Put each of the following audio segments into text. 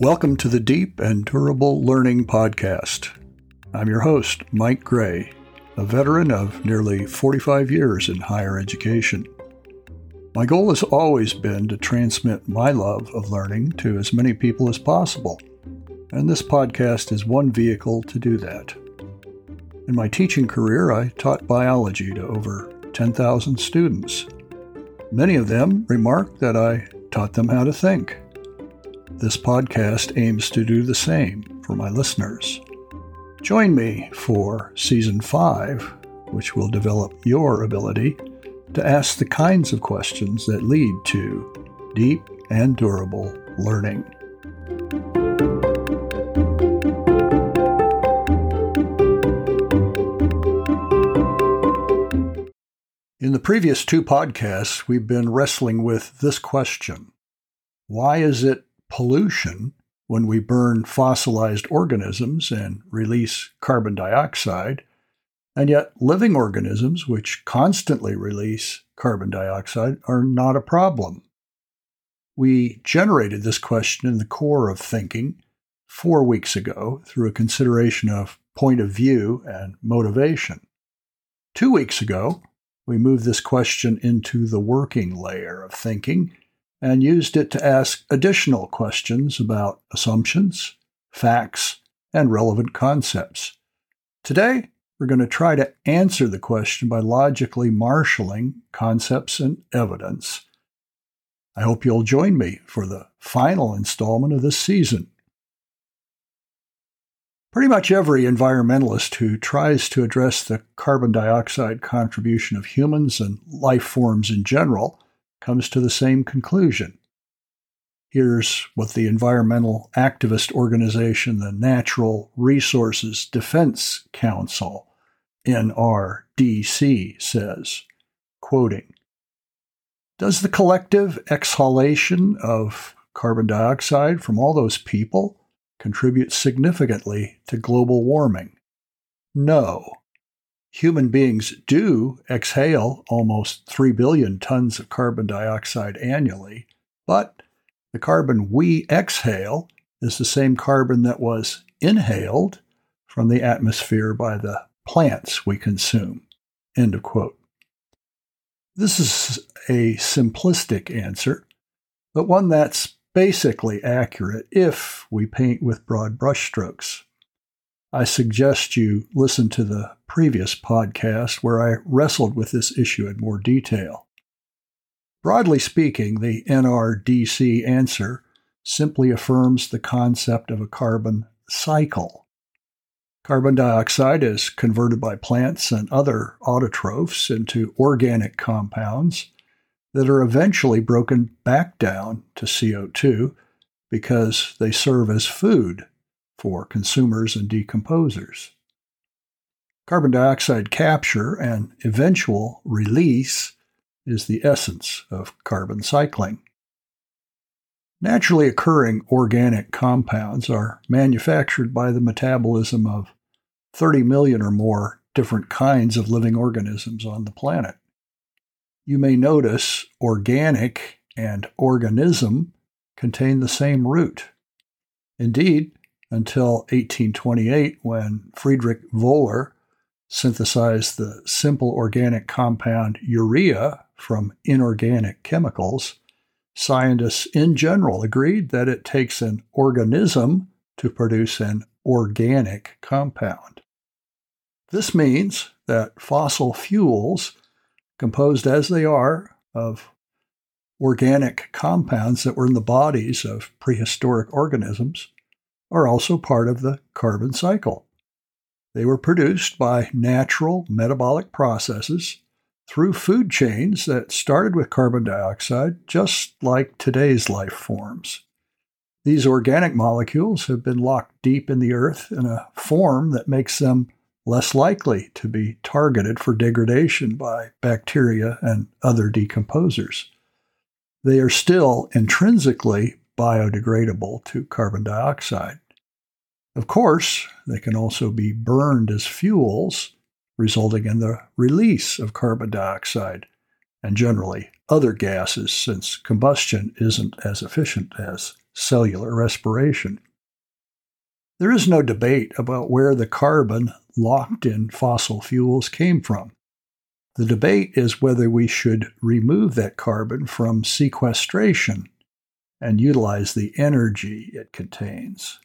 Welcome to the Deep and Durable Learning Podcast. I'm your host, Mike Gray, a veteran of nearly 45 years in higher education. My goal has always been to transmit my love of learning to as many people as possible, and this podcast is one vehicle to do that. In my teaching career, I taught biology to over 10,000 students. Many of them remarked that I taught them how to think. This podcast aims to do the same for my listeners. Join me for Season 5, which will develop your ability to ask the kinds of questions that lead to deep and durable learning. In the previous two podcasts, we've been wrestling with this question Why is it pollution when we burn fossilized organisms and release carbon dioxide, and yet living organisms, which constantly release carbon dioxide, are not a problem. We generated this question in the core of thinking four weeks ago through a consideration of point of view and motivation. Two weeks ago, we moved this question into the working layer of thinking and used it to ask additional questions about assumptions, facts, and relevant concepts. Today, we're going to try to answer the question by logically marshaling concepts and evidence. I hope you'll join me for the final installment of this season. Pretty much every environmentalist who tries to address the carbon dioxide contribution of humans and life forms in general comes to the same conclusion. Here's what the environmental activist organization, the Natural Resources Defense Council, NRDC, says, quoting, Does the collective exhalation of carbon dioxide from all those people contribute significantly to global warming? No human beings do exhale almost 3 billion tons of carbon dioxide annually, but the carbon we exhale is the same carbon that was inhaled from the atmosphere by the plants we consume. End of quote. This is a simplistic answer, but one that's basically accurate if we paint with broad brushstrokes. I suggest you listen to the previous podcast where I wrestled with this issue in more detail. Broadly speaking, the NRDC answer simply affirms the concept of a carbon cycle. Carbon dioxide is converted by plants and other autotrophs into organic compounds that are eventually broken back down to CO2 because they serve as food for consumers and decomposers. Carbon dioxide capture and eventual release is the essence of carbon cycling. Naturally occurring organic compounds are manufactured by the metabolism of 30 million or more different kinds of living organisms on the planet. You may notice organic and organism contain the same root. Indeed, until 1828 when Friedrich Wöhler synthesized the simple organic compound urea from inorganic chemicals, scientists in general agreed that it takes an organism to produce an organic compound. This means that fossil fuels, composed as they are of organic compounds that were in the bodies of prehistoric organisms, are also part of the carbon cycle. They were produced by natural metabolic processes through food chains that started with carbon dioxide, just like today's life forms. These organic molecules have been locked deep in the earth in a form that makes them less likely to be targeted for degradation by bacteria and other decomposers. They are still intrinsically biodegradable to carbon dioxide. Of course, they can also be burned as fuels, resulting in the release of carbon dioxide and generally other gases since combustion isn't as efficient as cellular respiration. There is no debate about where the carbon locked in fossil fuels came from. The debate is whether we should remove that carbon from sequestration and utilize the energy it contains.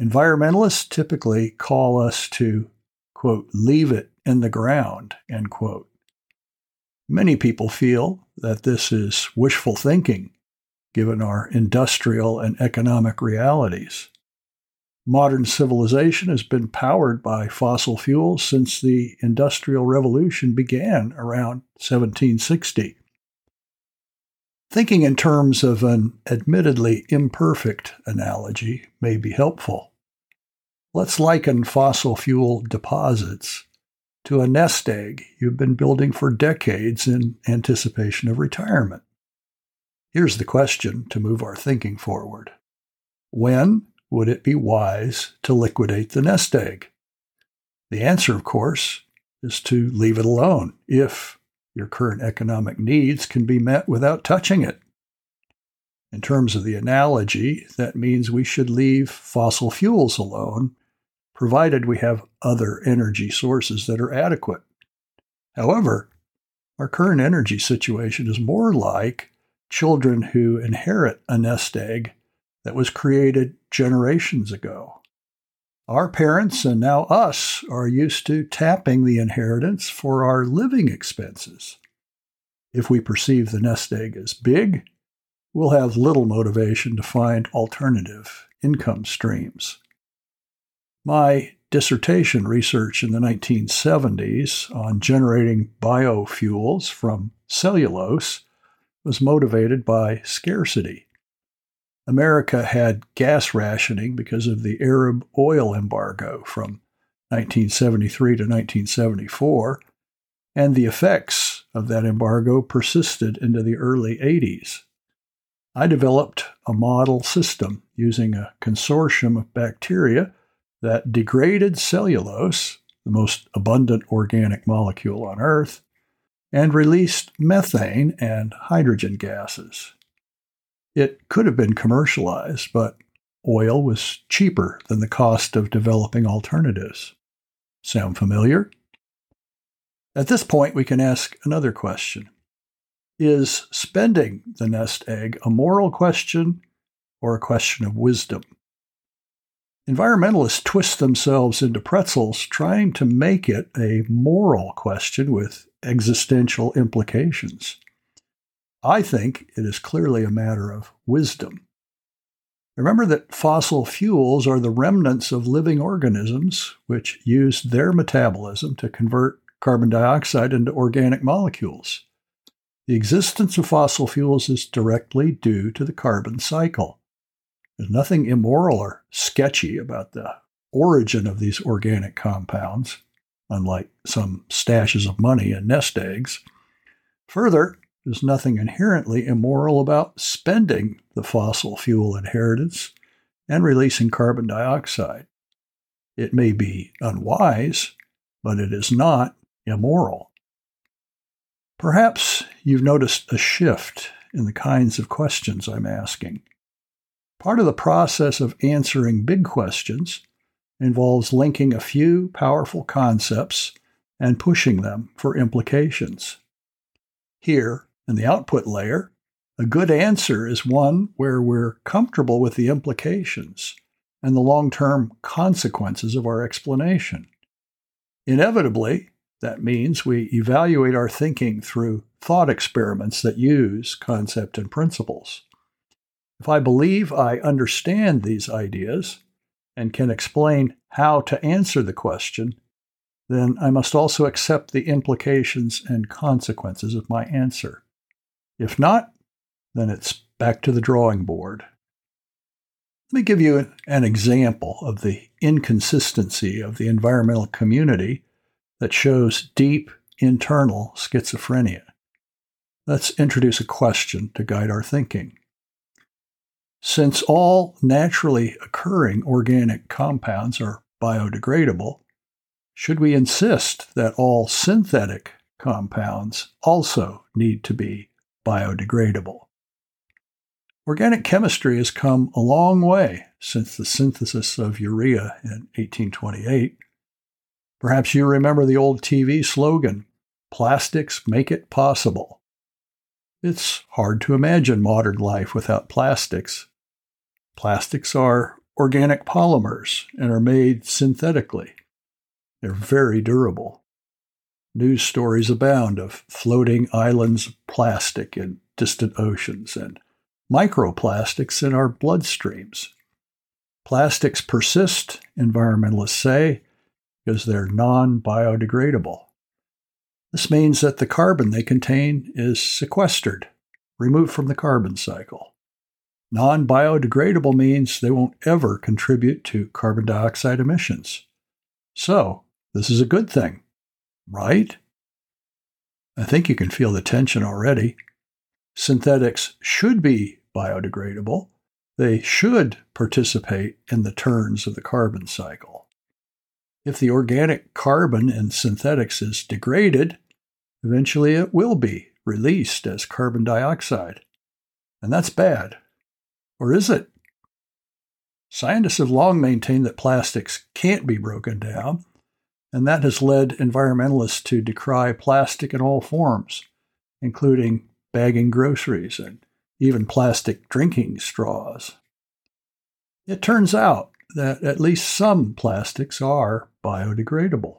Environmentalists typically call us to, quote, leave it in the ground, end quote. Many people feel that this is wishful thinking, given our industrial and economic realities. Modern civilization has been powered by fossil fuels since the Industrial Revolution began around 1760. Thinking in terms of an admittedly imperfect analogy may be helpful. Let's liken fossil fuel deposits to a nest egg you've been building for decades in anticipation of retirement. Here's the question to move our thinking forward When would it be wise to liquidate the nest egg? The answer, of course, is to leave it alone if your current economic needs can be met without touching it. In terms of the analogy, that means we should leave fossil fuels alone, provided we have other energy sources that are adequate. However, our current energy situation is more like children who inherit a nest egg that was created generations ago. Our parents and now us are used to tapping the inheritance for our living expenses. If we perceive the nest egg as big, we'll have little motivation to find alternative income streams. My dissertation research in the 1970s on generating biofuels from cellulose was motivated by scarcity. America had gas rationing because of the Arab oil embargo from 1973 to 1974, and the effects of that embargo persisted into the early 80s. I developed a model system using a consortium of bacteria that degraded cellulose, the most abundant organic molecule on Earth, and released methane and hydrogen gases. It could have been commercialized, but oil was cheaper than the cost of developing alternatives. Sound familiar? At this point, we can ask another question Is spending the nest egg a moral question or a question of wisdom? Environmentalists twist themselves into pretzels trying to make it a moral question with existential implications. I think it is clearly a matter of wisdom. Remember that fossil fuels are the remnants of living organisms which use their metabolism to convert carbon dioxide into organic molecules. The existence of fossil fuels is directly due to the carbon cycle. There's nothing immoral or sketchy about the origin of these organic compounds, unlike some stashes of money and nest eggs. Further, there's nothing inherently immoral about spending the fossil fuel inheritance and releasing carbon dioxide. It may be unwise, but it is not immoral. Perhaps you've noticed a shift in the kinds of questions I'm asking. Part of the process of answering big questions involves linking a few powerful concepts and pushing them for implications. Here, in the output layer, a good answer is one where we're comfortable with the implications and the long term consequences of our explanation. Inevitably, that means we evaluate our thinking through thought experiments that use concept and principles. If I believe I understand these ideas and can explain how to answer the question, then I must also accept the implications and consequences of my answer. If not, then it's back to the drawing board. Let me give you an example of the inconsistency of the environmental community that shows deep internal schizophrenia. Let's introduce a question to guide our thinking. Since all naturally occurring organic compounds are biodegradable, should we insist that all synthetic compounds also need to be biodegradable. Organic chemistry has come a long way since the synthesis of urea in 1828. Perhaps you remember the old TV slogan, Plastics Make It Possible. It's hard to imagine modern life without plastics. Plastics are organic polymers and are made synthetically. They're very durable. News stories abound of floating islands of plastic in distant oceans and microplastics in our bloodstreams. Plastics persist, environmentalists say, because they're non biodegradable. This means that the carbon they contain is sequestered, removed from the carbon cycle. Non biodegradable means they won't ever contribute to carbon dioxide emissions. So, this is a good thing, right? I think you can feel the tension already. Synthetics should be biodegradable. They should participate in the turns of the carbon cycle. If the organic carbon in synthetics is degraded, Eventually, it will be released as carbon dioxide. And that's bad. Or is it? Scientists have long maintained that plastics can't be broken down, and that has led environmentalists to decry plastic in all forms, including bagging groceries and even plastic drinking straws. It turns out that at least some plastics are biodegradable.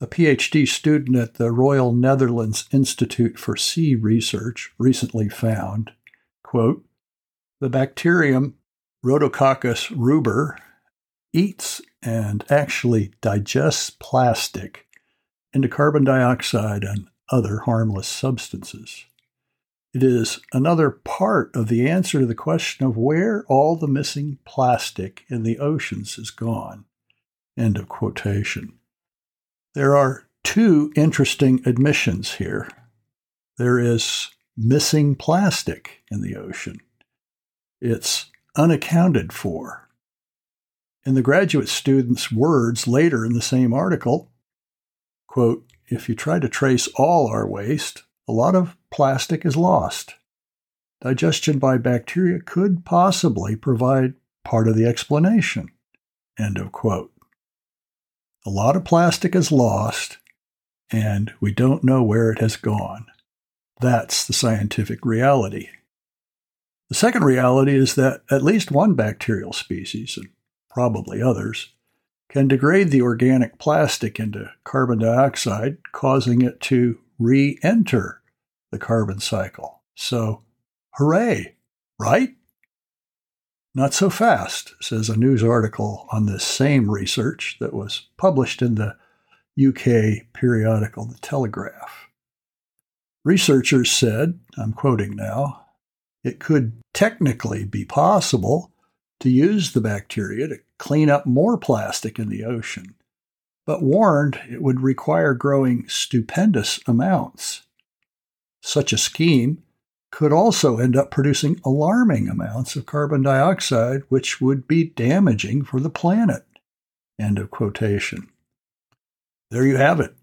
A PhD student at the Royal Netherlands Institute for Sea Research recently found, quote, the bacterium Rhodococcus ruber eats and actually digests plastic into carbon dioxide and other harmless substances. It is another part of the answer to the question of where all the missing plastic in the oceans has gone. End of quotation. There are two interesting admissions here. There is missing plastic in the ocean. It's unaccounted for. In the graduate student's words later in the same article, quote, if you try to trace all our waste, a lot of plastic is lost. Digestion by bacteria could possibly provide part of the explanation. End of quote. A lot of plastic is lost, and we don't know where it has gone. That's the scientific reality. The second reality is that at least one bacterial species, and probably others, can degrade the organic plastic into carbon dioxide, causing it to re enter the carbon cycle. So, hooray, right? Not so fast, says a news article on this same research that was published in the UK periodical The Telegraph. Researchers said, I'm quoting now, it could technically be possible to use the bacteria to clean up more plastic in the ocean, but warned it would require growing stupendous amounts. Such a scheme could also end up producing alarming amounts of carbon dioxide, which would be damaging for the planet. End of quotation. There you have it.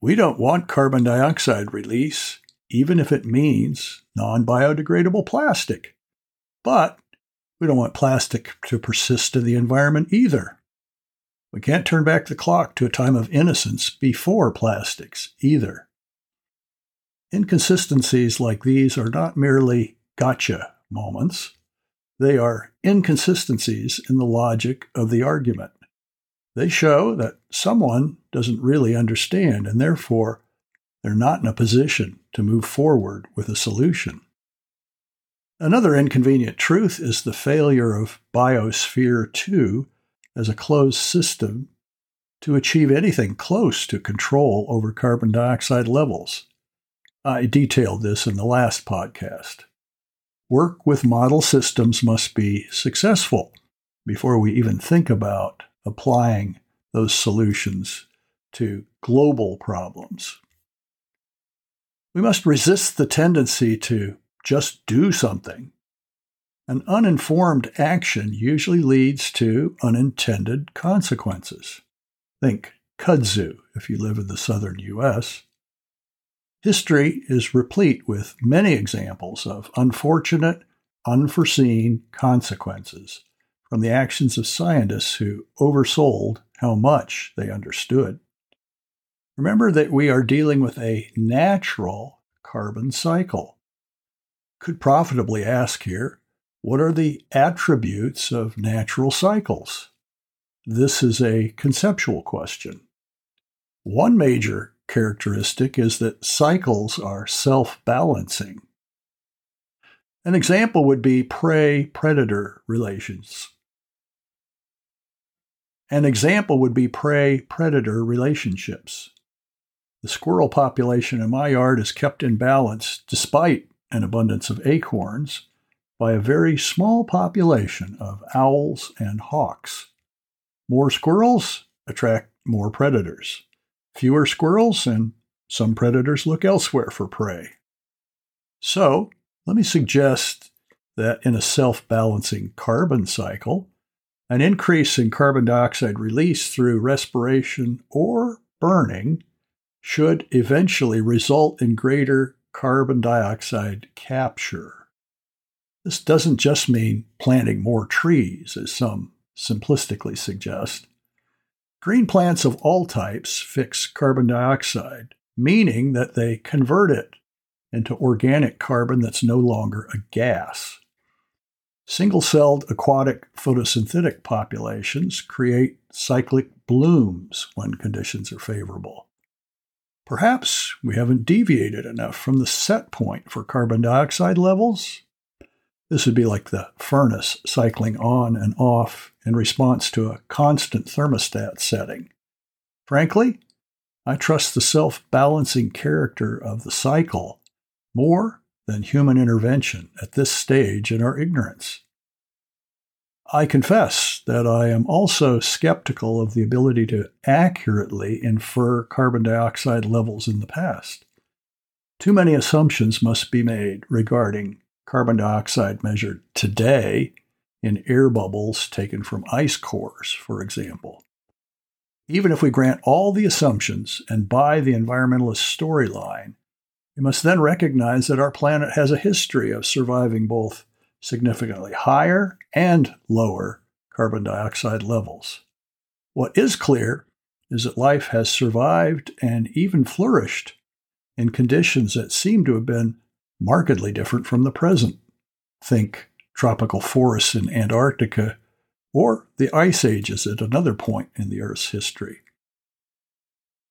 We don't want carbon dioxide release, even if it means non biodegradable plastic. But we don't want plastic to persist in the environment either. We can't turn back the clock to a time of innocence before plastics either. Inconsistencies like these are not merely gotcha moments, they are inconsistencies in the logic of the argument. They show that someone doesn't really understand, and therefore they're not in a position to move forward with a solution. Another inconvenient truth is the failure of Biosphere 2 as a closed system to achieve anything close to control over carbon dioxide levels. I detailed this in the last podcast. Work with model systems must be successful before we even think about applying those solutions to global problems. We must resist the tendency to just do something. An uninformed action usually leads to unintended consequences. Think kudzu if you live in the southern U.S. History is replete with many examples of unfortunate, unforeseen consequences from the actions of scientists who oversold how much they understood. Remember that we are dealing with a natural carbon cycle. Could profitably ask here what are the attributes of natural cycles? This is a conceptual question. One major characteristic is that cycles are self balancing. An example would be prey predator relations. An example would be prey predator relationships. The squirrel population in my yard is kept in balance despite an abundance of acorns by a very small population of owls and hawks. More squirrels attract more predators fewer squirrels, and some predators look elsewhere for prey. So, let me suggest that in a self balancing carbon cycle, an increase in carbon dioxide release through respiration or burning should eventually result in greater carbon dioxide capture. This doesn't just mean planting more trees, as some simplistically suggest. Green plants of all types fix carbon dioxide, meaning that they convert it into organic carbon that's no longer a gas. Single celled aquatic photosynthetic populations create cyclic blooms when conditions are favorable. Perhaps we haven't deviated enough from the set point for carbon dioxide levels, this would be like the furnace cycling on and off in response to a constant thermostat setting. Frankly, I trust the self balancing character of the cycle more than human intervention at this stage in our ignorance. I confess that I am also skeptical of the ability to accurately infer carbon dioxide levels in the past. Too many assumptions must be made regarding carbon dioxide measured today in air bubbles taken from ice cores, for example. Even if we grant all the assumptions and buy the environmentalist storyline, we must then recognize that our planet has a history of surviving both significantly higher and lower carbon dioxide levels. What is clear is that life has survived and even flourished in conditions that seem to have been markedly different from the present. Think tropical forests in Antarctica or the ice ages at another point in the Earth's history.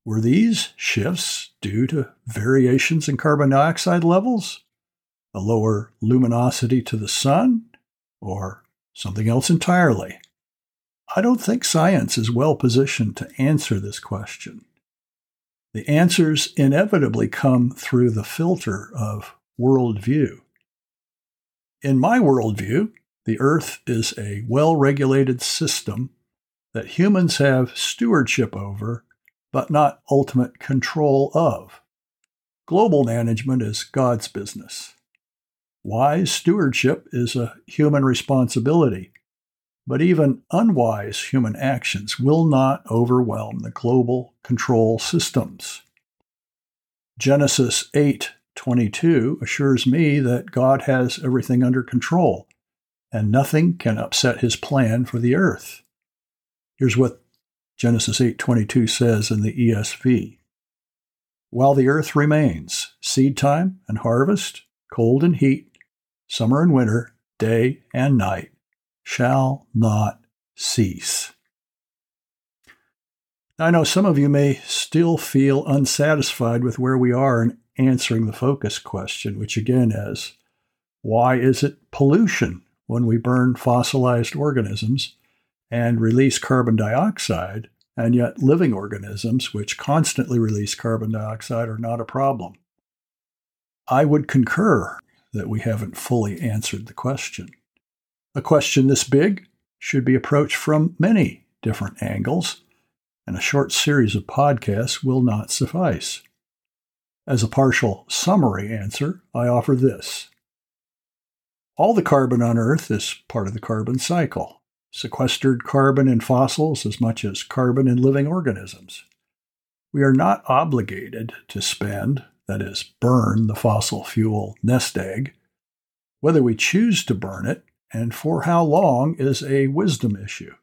Were these shifts due to variations in carbon dioxide levels, a lower luminosity to the sun, or something else entirely? I don't think science is well positioned to answer this question. The answers inevitably come through the filter of worldview. In my worldview, the earth is a well regulated system that humans have stewardship over, but not ultimate control of. Global management is God's business. Wise stewardship is a human responsibility, but even unwise human actions will not overwhelm the global control systems. Genesis 8 22 assures me that God has everything under control and nothing can upset his plan for the earth. Here's what Genesis 8:22 says in the ESV. While the earth remains, seed time and harvest, cold and heat, summer and winter, day and night shall not cease. I know some of you may still feel unsatisfied with where we are in answering the focus question, which again is why is it pollution when we burn fossilized organisms and release carbon dioxide, and yet living organisms, which constantly release carbon dioxide, are not a problem? I would concur that we haven't fully answered the question. A question this big should be approached from many different angles, and a short series of podcasts will not suffice. As a partial summary answer, I offer this. All the carbon on Earth is part of the carbon cycle, sequestered carbon in fossils as much as carbon in living organisms. We are not obligated to spend that is, burn the fossil fuel nest egg. Whether we choose to burn it and for how long is a wisdom issue.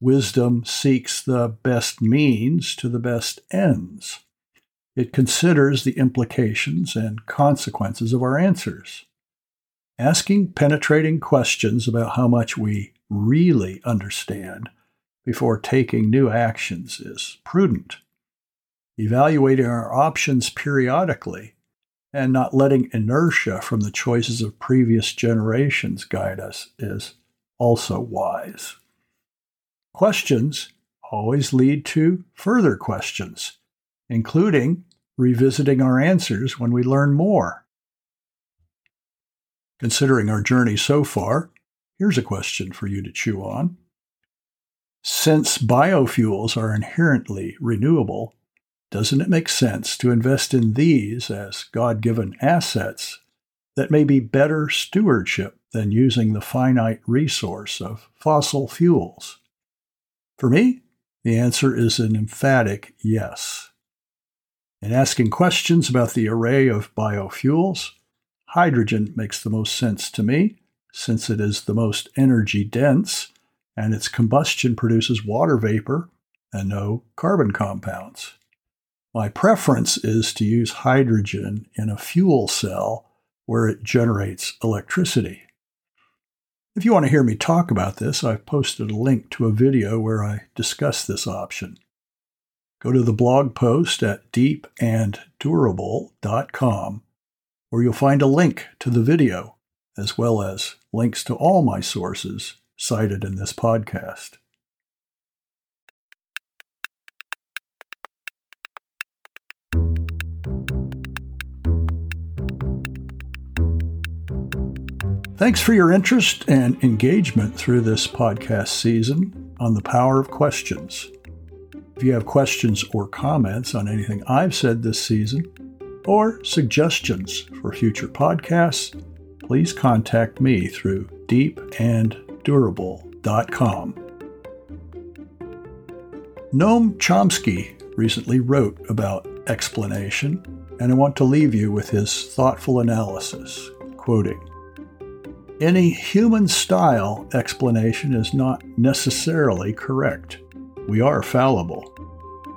Wisdom seeks the best means to the best ends. It considers the implications and consequences of our answers. Asking penetrating questions about how much we really understand before taking new actions is prudent. Evaluating our options periodically and not letting inertia from the choices of previous generations guide us is also wise. Questions always lead to further questions, including revisiting our answers when we learn more. Considering our journey so far, here's a question for you to chew on. Since biofuels are inherently renewable, doesn't it make sense to invest in these as God given assets that may be better stewardship than using the finite resource of fossil fuels? For me, the answer is an emphatic yes. In asking questions about the array of biofuels, hydrogen makes the most sense to me since it is the most energy dense and its combustion produces water vapor and no carbon compounds. My preference is to use hydrogen in a fuel cell where it generates electricity. If you want to hear me talk about this, I've posted a link to a video where I discuss this option. Go to the blog post at deepanddurable.com where you'll find a link to the video as well as links to all my sources cited in this podcast. Thanks for your interest and engagement through this podcast season on the power of questions. If you have questions or comments on anything I've said this season, or suggestions for future podcasts, please contact me through deepanddurable.com. Noam Chomsky recently wrote about explanation, and I want to leave you with his thoughtful analysis, quoting any human style explanation is not necessarily correct. We are fallible.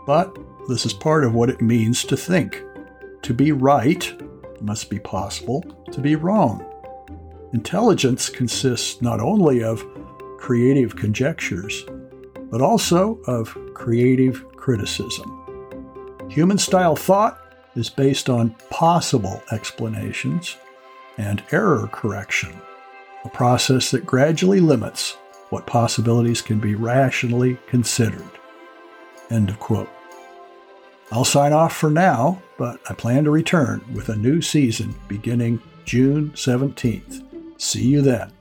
But this is part of what it means to think. To be right must be possible to be wrong. Intelligence consists not only of creative conjectures, but also of creative criticism. Human style thought is based on possible explanations and error correction a process that gradually limits what possibilities can be rationally considered. End of quote. I'll sign off for now, but I plan to return with a new season beginning June 17th. See you then.